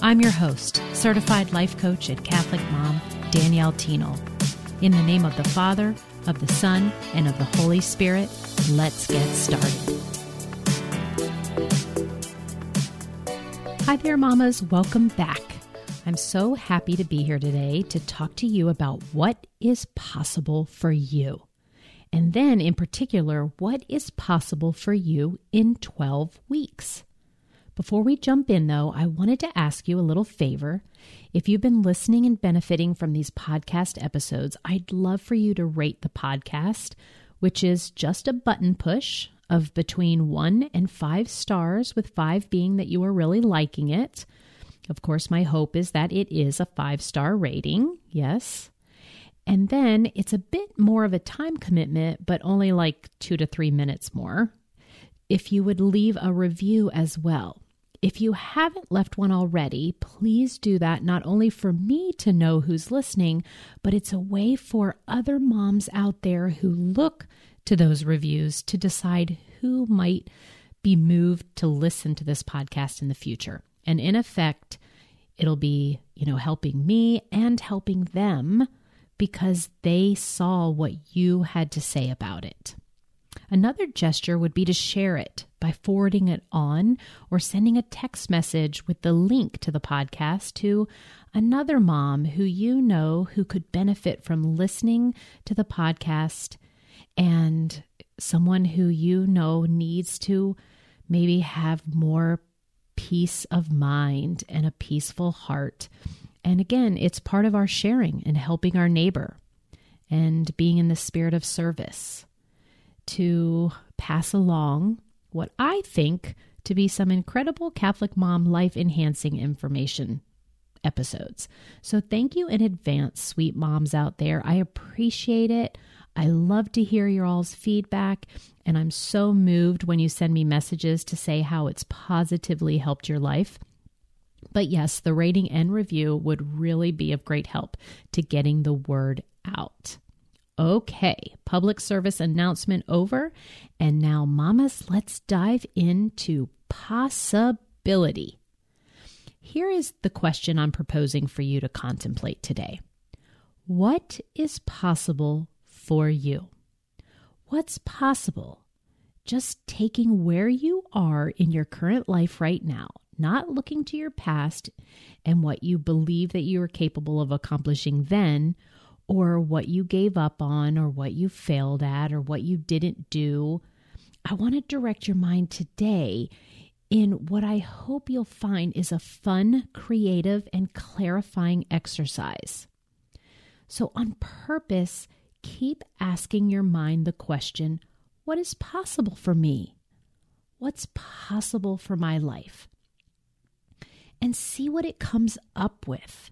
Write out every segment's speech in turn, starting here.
I'm your host, certified life coach and Catholic mom, Danielle Thienel. In the name of the Father, of the Son, and of the Holy Spirit, let's get started. Hi there, mamas. Welcome back. I'm so happy to be here today to talk to you about what is possible for you. And then, in particular, what is possible for you in 12 weeks. Before we jump in, though, I wanted to ask you a little favor. If you've been listening and benefiting from these podcast episodes, I'd love for you to rate the podcast, which is just a button push of between one and five stars, with five being that you are really liking it. Of course, my hope is that it is a five star rating. Yes. And then it's a bit more of a time commitment, but only like two to three minutes more. If you would leave a review as well. If you haven't left one already, please do that not only for me to know who's listening, but it's a way for other moms out there who look to those reviews to decide who might be moved to listen to this podcast in the future. And in effect, it'll be, you know, helping me and helping them because they saw what you had to say about it. Another gesture would be to share it by forwarding it on or sending a text message with the link to the podcast to another mom who you know who could benefit from listening to the podcast and someone who you know needs to maybe have more peace of mind and a peaceful heart. And again, it's part of our sharing and helping our neighbor and being in the spirit of service to pass along what I think to be some incredible Catholic mom life enhancing information episodes. So thank you in advance, sweet moms out there. I appreciate it. I love to hear your all's feedback, and I'm so moved when you send me messages to say how it's positively helped your life. But yes, the rating and review would really be of great help to getting the word out. Okay, public service announcement over. And now, mamas, let's dive into possibility. Here is the question I'm proposing for you to contemplate today What is possible for you? What's possible? Just taking where you are in your current life right now, not looking to your past and what you believe that you are capable of accomplishing then or what you gave up on, or what you failed at, or what you didn't do. I want to direct your mind today in what I hope you'll find is a fun, creative, and clarifying exercise. So, on purpose, keep asking your mind the question what is possible for me? What's possible for my life? And see what it comes up with.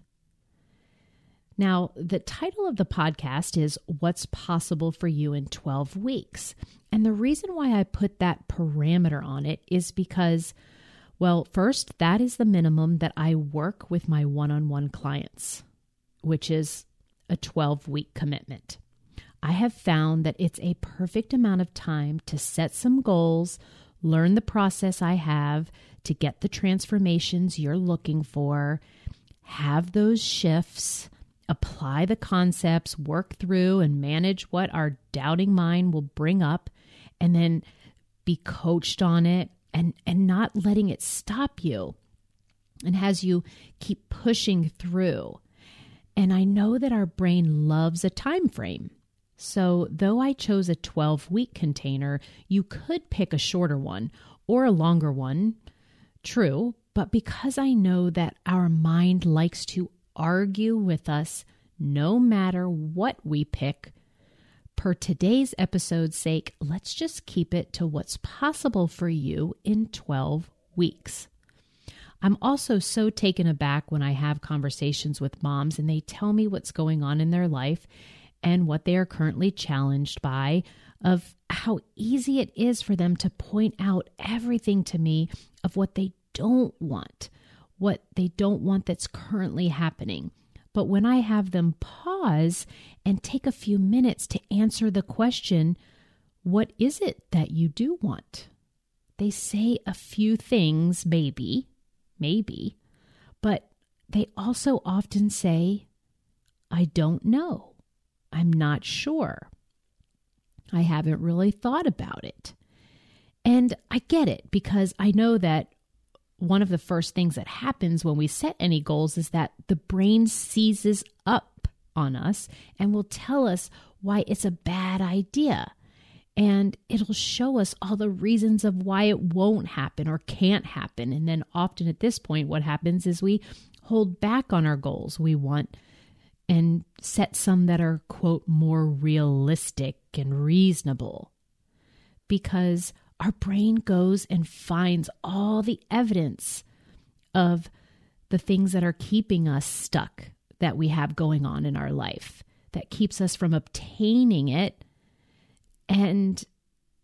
Now, the title of the podcast is What's Possible for You in 12 Weeks. And the reason why I put that parameter on it is because, well, first, that is the minimum that I work with my one on one clients, which is a 12 week commitment. I have found that it's a perfect amount of time to set some goals, learn the process I have to get the transformations you're looking for, have those shifts apply the concepts, work through and manage what our doubting mind will bring up, and then be coached on it and, and not letting it stop you. And has you keep pushing through. And I know that our brain loves a time frame. So, though I chose a 12 week container, you could pick a shorter one or a longer one. True, but because I know that our mind likes to argue with us no matter what we pick. Per today's episode's sake, let's just keep it to what's possible for you in 12 weeks. I'm also so taken aback when I have conversations with moms and they tell me what's going on in their life and what they are currently challenged by, of how easy it is for them to point out everything to me of what they don't want, what they don't want that's currently happening. But when I have them pause and take a few minutes to answer the question, what is it that you do want? They say a few things, maybe, maybe, but they also often say, I don't know. I'm not sure. I haven't really thought about it. And I get it because I know that one of the first things that happens when we set any goals is that the brain seizes up on us and will tell us why it's a bad idea and it'll show us all the reasons of why it won't happen or can't happen. And then often at this point, what happens is we hold back on our goals. We want and set some that are, quote, more realistic and reasonable because our brain goes and finds all the evidence of the things that are keeping us stuck that we have going on in our life that keeps us from obtaining it and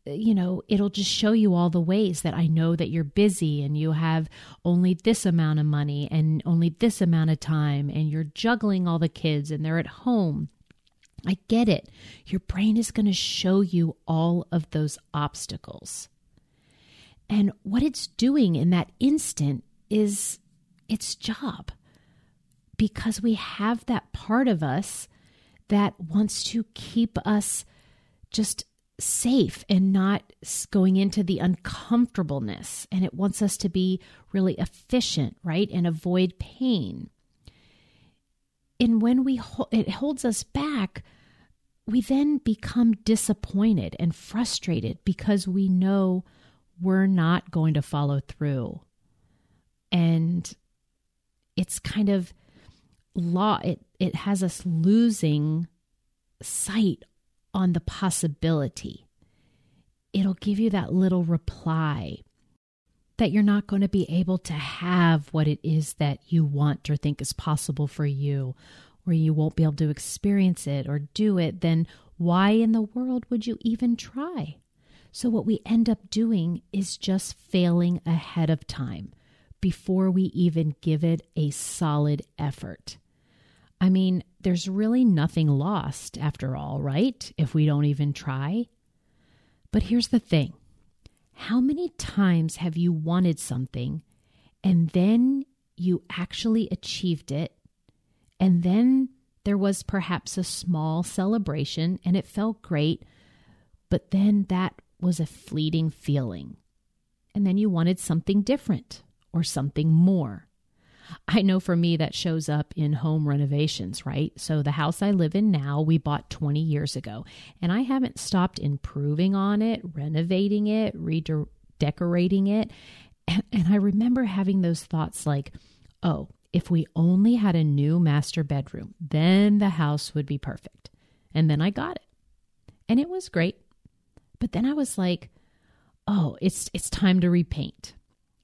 you know, it'll just show you all the ways that I know that you're busy and you have only this amount of money and only this amount of time and you're juggling all the kids and they're at home. I get it. Your brain is going to show you all of those obstacles. And what it's doing in that instant is its job because we have that part of us that wants to keep us just safe and not going into the uncomfortableness. And it wants us to be really efficient, right? And avoid pain. And when we it holds us back, we then become disappointed and frustrated because we know we're not going to follow through. And it's kind of law it it has us losing sight on the possibility. It'll give you that little reply that you're not going to be able to have what it is that you want or think is possible for you, or you won't be able to experience it or do it, then why in the world would you even try? So, what we end up doing is just failing ahead of time before we even give it a solid effort. I mean, there's really nothing lost after all, right? If we don't even try. But here's the thing how many times have you wanted something and then you actually achieved it? And then there was perhaps a small celebration and it felt great, but then that was a fleeting feeling. And then you wanted something different or something more. I know for me that shows up in home renovations, right? So the house I live in now, we bought 20 years ago, and I haven't stopped improving on it, renovating it, redecorating it. And, and I remember having those thoughts like, oh, if we only had a new master bedroom, then the house would be perfect. And then I got it. And it was great. But then I was like, oh, it's it's time to repaint.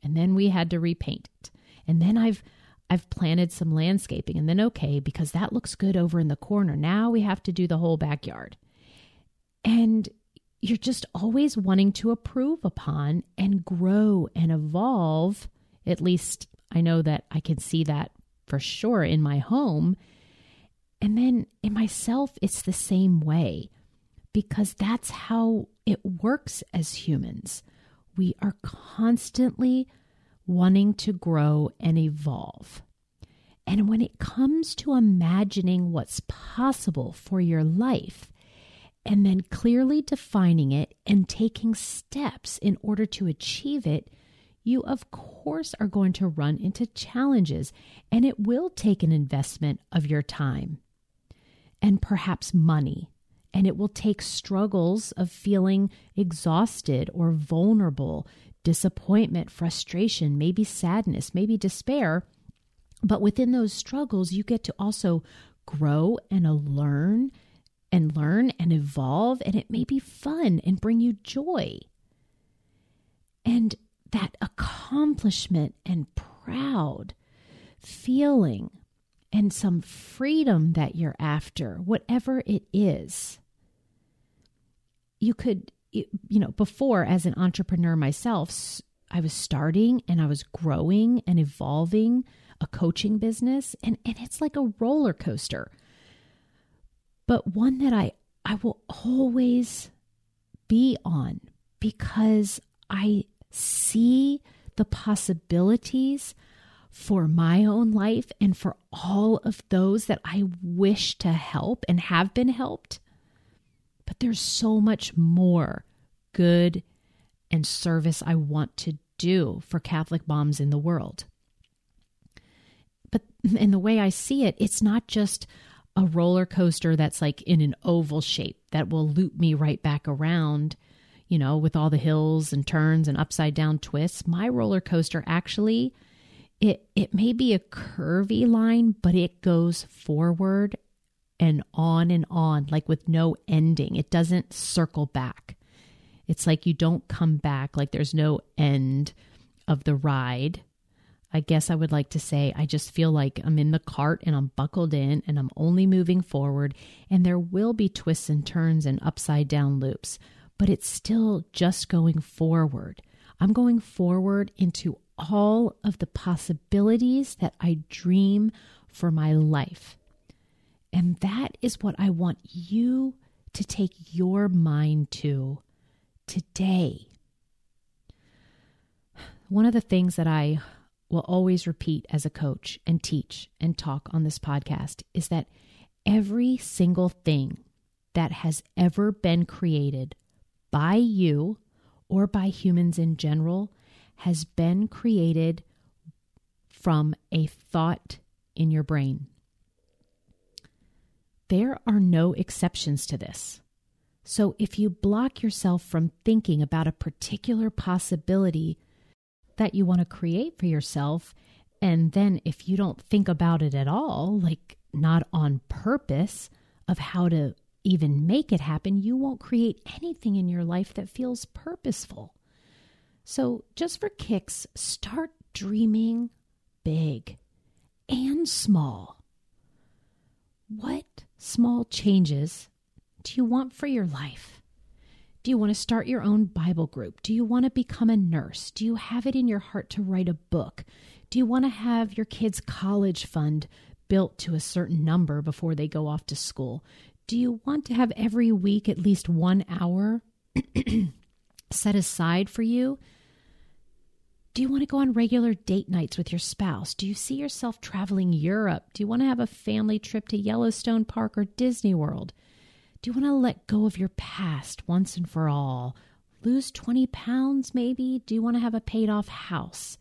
And then we had to repaint it. And then I've I've planted some landscaping and then okay because that looks good over in the corner. Now we have to do the whole backyard. And you're just always wanting to improve upon and grow and evolve. At least I know that I can see that for sure in my home. And then in myself, it's the same way because that's how it works as humans. We are constantly wanting to grow and evolve. And when it comes to imagining what's possible for your life, and then clearly defining it and taking steps in order to achieve it, you of course are going to run into challenges, and it will take an investment of your time and perhaps money. And it will take struggles of feeling exhausted or vulnerable disappointment, frustration, maybe sadness, maybe despair. But within those struggles, you get to also grow and learn and learn and evolve, and it may be fun and bring you joy. And that accomplishment and proud feeling and some freedom that you're after, whatever it is. You could, you know, before as an entrepreneur myself, I was starting and I was growing and evolving a coaching business, and, and it's like a roller coaster, but one that I, I will always be on because I see the possibilities for my own life and for all of those that I wish to help and have been helped. But there's so much more good and service I want to do for Catholic moms in the world. But in the way I see it, it's not just a roller coaster that's like in an oval shape that will loop me right back around, you know, with all the hills and turns and upside down twists. My roller coaster actually it it may be a curvy line, but it goes forward and on and on, like with no ending. It doesn't circle back. It's like you don't come back, like there's no end of the ride. I guess I would like to say I just feel like I'm in the cart and I'm buckled in and I'm only moving forward, and there will be twists and turns and upside down loops, but it's still just going forward. I'm going forward into all of the possibilities that I dream for my life. And that is what I want you to take your mind to today. One of the things that I will always repeat as a coach and teach and talk on this podcast is that every single thing that has ever been created by you or by humans in general has been created from a thought in your brain. There are no exceptions to this. So if you block yourself from thinking about a particular possibility that you want to create for yourself, and then if you don't think about it at all, like not on purpose of how to even make it happen, you won't create anything in your life that feels purposeful. So, just for kicks, start dreaming big and small. What small changes do you want for your life? Do you want to start your own Bible group? Do you want to become a nurse? Do you have it in your heart to write a book? Do you want to have your kids' college fund built to a certain number before they go off to school? Do you want to have every week at least one hour set aside for you do you want to go on regular date nights with your spouse? Do you see yourself traveling Europe? Do you want to have a family trip to Yellowstone Park or Disney World? Do you want to let go of your past once and for all? Lose 20 pounds, maybe? Do you want to have a paid off house?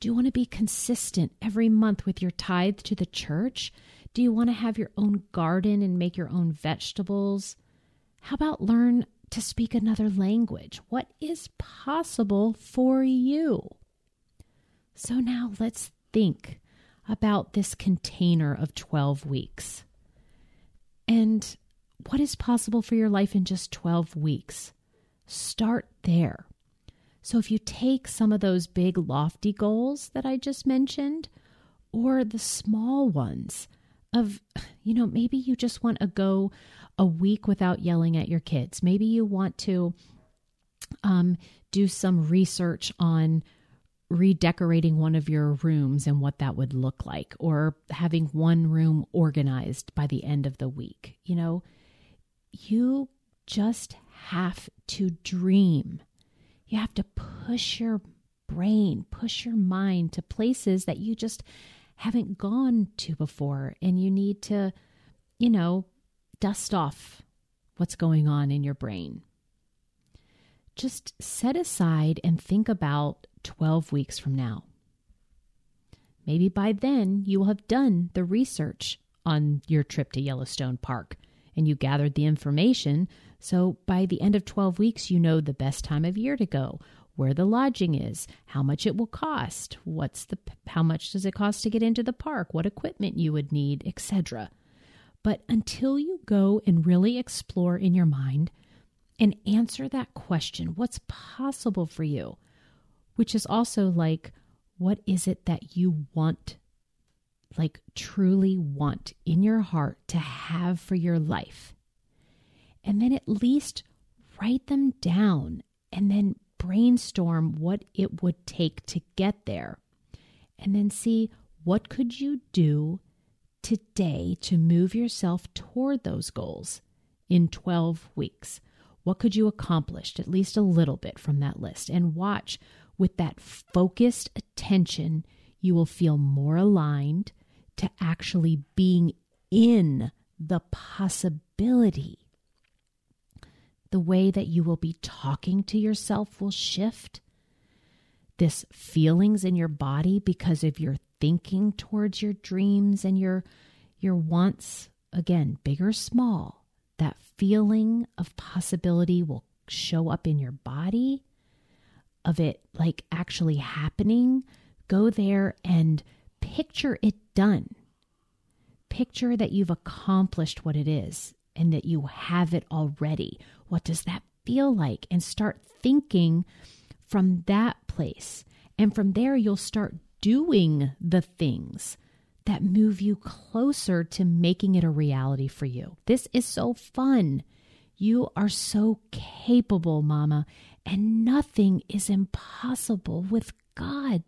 Do you want to be consistent every month with your tithe to the church? Do you want to have your own garden and make your own vegetables? How about learn to speak another language? What is possible for you? So now let's think about this container of 12 weeks. And what is possible for your life in just 12 weeks? Start there. So if you take some of those big, lofty goals that I just mentioned, or the small ones of, you know, maybe you just want to go a week without yelling at your kids. Maybe you want to um, do some research on redecorating one of your rooms and what that would look like, or having one room organized by the end of the week. You know, you just have to dream. You have to push your brain, push your mind to places that you just haven't gone to before. And you need to, you know, dust off what's going on in your brain. Just set aside and think about 12 weeks from now. Maybe by then you will have done the research on your trip to Yellowstone Park and you gathered the information. So by the end of 12 weeks, you know the best time of year to go, where the lodging is, how much it will cost, what's the how much does it cost to get into the park, what equipment you would need, etc. But until you go and really explore in your mind and answer that question, what's possible for you? Which is also like, What is it that you want, like truly want in your heart to have for your life? And then at least write them down and then brainstorm what it would take to get there. And then see what could you do today to move yourself toward those goals in 12 weeks? What could you accomplish, at least a little bit from that list? And watch with that focused attention, you will feel more aligned to actually being in the possibility. The way that you will be talking to yourself will shift. This feelings in your body because of your thinking towards your dreams and your your wants again big or small that feeling of possibility will show up in your body of it like actually happening go there and picture it done. Picture that you've accomplished what it is and that you have it already. What does that feel like? And start thinking from that place. And from there you'll start doing the things that move you closer to making it a reality for you. This is so fun. You are so capable, Mama, and nothing is impossible with God,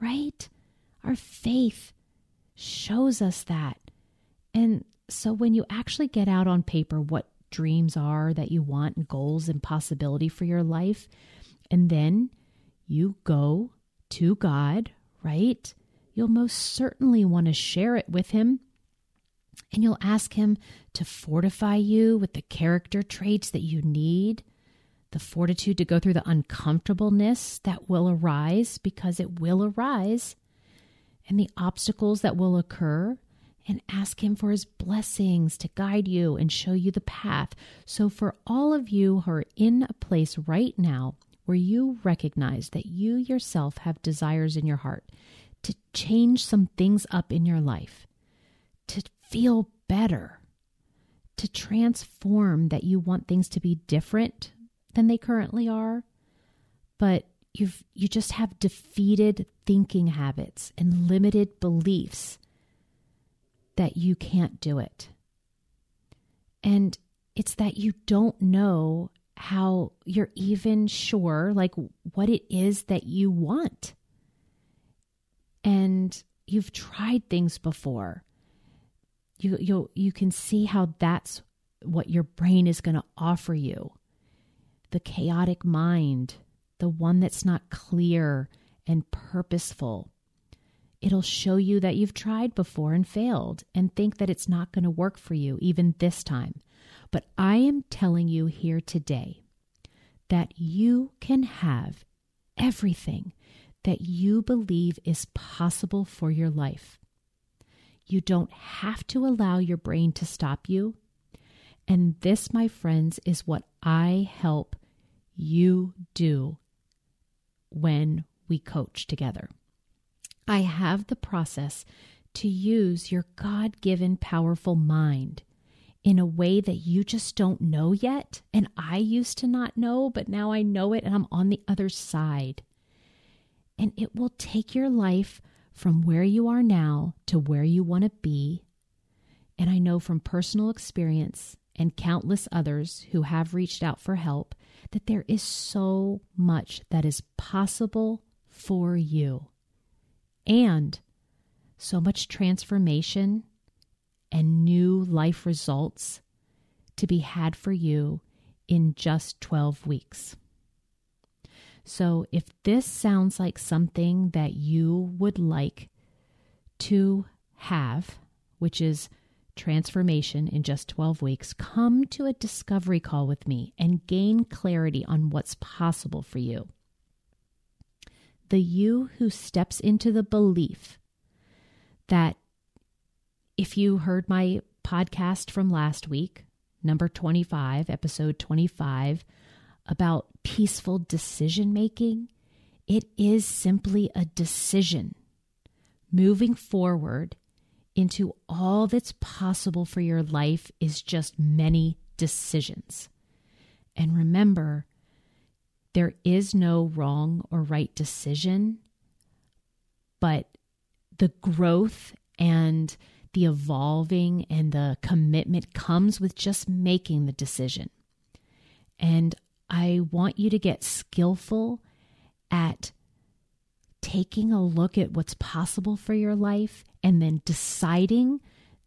right? Our faith shows us that. And so when you actually get out on paper what dreams are that you want and goals and possibility for your life, and then you go to God, right? You'll most certainly want to share it with Him. And you'll ask Him to fortify you with the character traits that you need, the fortitude to go through the uncomfortableness that will arise because it will arise, and the obstacles that will occur and ask Him for His blessings to guide you and show you the path. So, for all of you who are in a place right now where you recognize that you yourself have desires in your heart to change some things up in your life, to feel better, to transform that you want things to be different than they currently are, but you've you just have defeated thinking habits and limited beliefs that you can't do it. And it's that you don't know how you're even sure like what it is that you want. And you've tried things before. You you you can see how that's what your brain is going to offer you. The chaotic mind, the one that's not clear and purposeful. It'll show you that you've tried before and failed and think that it's not going to work for you even this time. But I am telling you here today that you can have everything that you believe is possible for your life. You don't have to allow your brain to stop you. And this, my friends, is what I help you do when we coach together. I have the process to use your God given powerful mind in a way that you just don't know yet. And I used to not know, but now I know it and I'm on the other side. And it will take your life from where you are now to where you want to be. And I know from personal experience and countless others who have reached out for help that there is so much that is possible for you. And so much transformation and new life results to be had for you in just 12 weeks. So, if this sounds like something that you would like to have, which is transformation in just 12 weeks, come to a discovery call with me and gain clarity on what's possible for you. The you who steps into the belief that if you heard my podcast from last week, number 25, episode 25, about peaceful decision making, it is simply a decision moving forward into all that's possible for your life is just many decisions. And remember, there is no wrong or right decision but the growth and the evolving and the commitment comes with just making the decision. And I want you to get skillful at taking a look at what's possible for your life and then deciding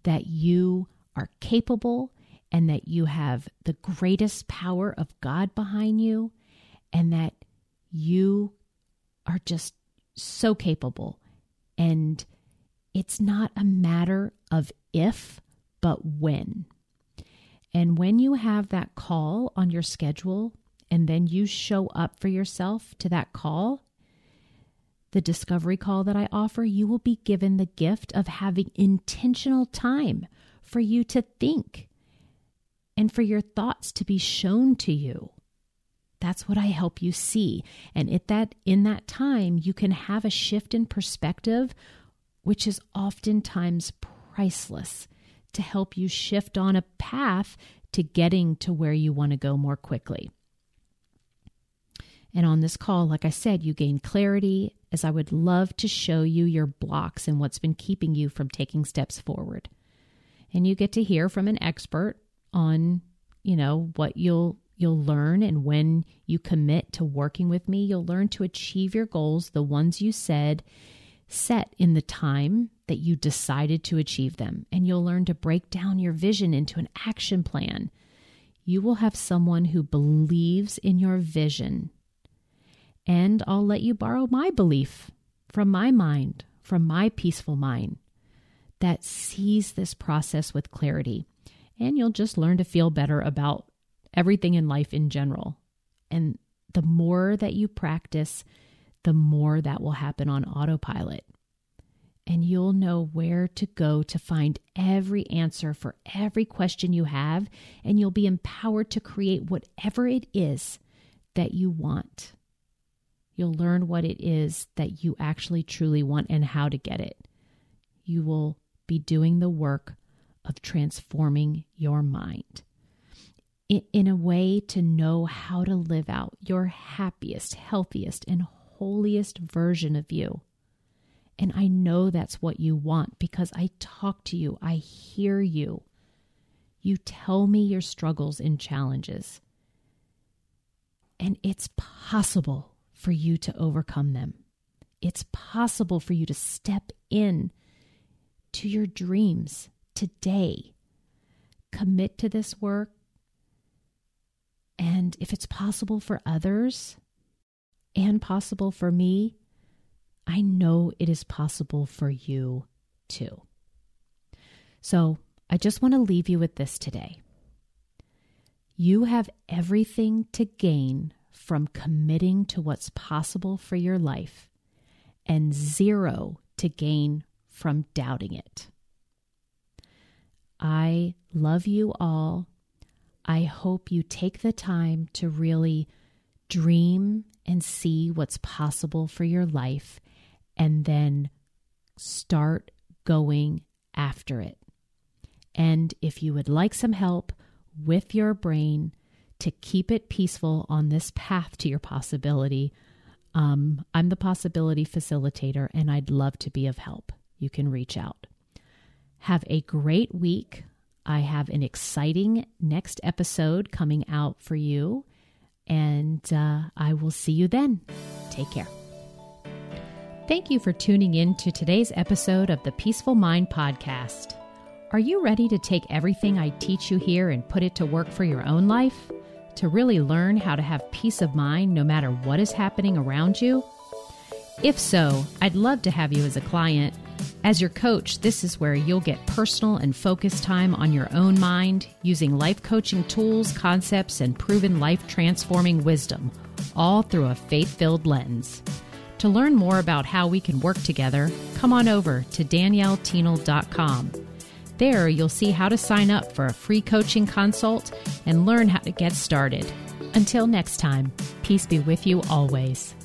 that you are capable and that you have the greatest power of God behind you and that you are just so capable. And it's not a matter of if, but when. And when you have that call on your schedule and then you show up for yourself to that call, the discovery call that I offer, you will be given the gift of having intentional time for you to think and for your thoughts to be shown to you. That's what I help you see. And at that in that time you can have a shift in perspective which is oftentimes priceless to help you shift on a path to getting to where you want to go more quickly. And on this call, like I said, you gain clarity as I would love to show you your blocks and what's been keeping you from taking steps forward. And you get to hear from an expert on, you know, what you'll you'll learn and when you commit to working with me, you'll learn to achieve your goals, the ones you said set in the time that you decided to achieve them, and you'll learn to break down your vision into an action plan. You will have someone who believes in your vision. And I'll let you borrow my belief from my mind, from my peaceful mind that sees this process with clarity. And you'll just learn to feel better about everything in life in general. And the more that you practice, the more that will happen on autopilot. And you'll know where to go to find every answer for every question you have, and you'll be empowered to create whatever it is that you want. You'll learn what it is that you actually truly want and how to get it. You will be doing the work of transforming your mind in a way to know how to live out your happiest, healthiest, and holiest version of you. And I know that's what you want because I talk to you, I hear you. You tell me your struggles and challenges. And it's possible for you to overcome them. It's possible for you to step in to your dreams today. Commit to this work. And if it's possible for others, and possible for me, I know it is possible for you too. So I just want to leave you with this today. You have everything to gain from committing to what's possible for your life and zero to gain from doubting it. I love you all. I hope you take the time to really dream and see what's possible for your life and then start going after it. And if you would like some help with your brain to keep it peaceful on this path to your possibility, um, I'm the possibility facilitator and I'd love to be of help. You can reach out. Have a great week. I have an exciting next episode coming out for you and uh, I will see you then. Take care. Thank you for tuning in to today's episode of the Peaceful Mind Podcast. Are you ready to take everything I teach you here and put it to work for your own life? To really learn how to have peace of mind no matter what is happening around you? If so, I'd love to have you as a client as your coach, this is where you'll get personal and focused time on your own mind using life coaching tools, concepts, and proven life transforming wisdom, all through a faith filled lens. To learn more about how we can work together, come on over to daniellethienel.com. There, you'll see how to sign up for a free coaching consult and learn how to get started. Until next time, peace be with you always.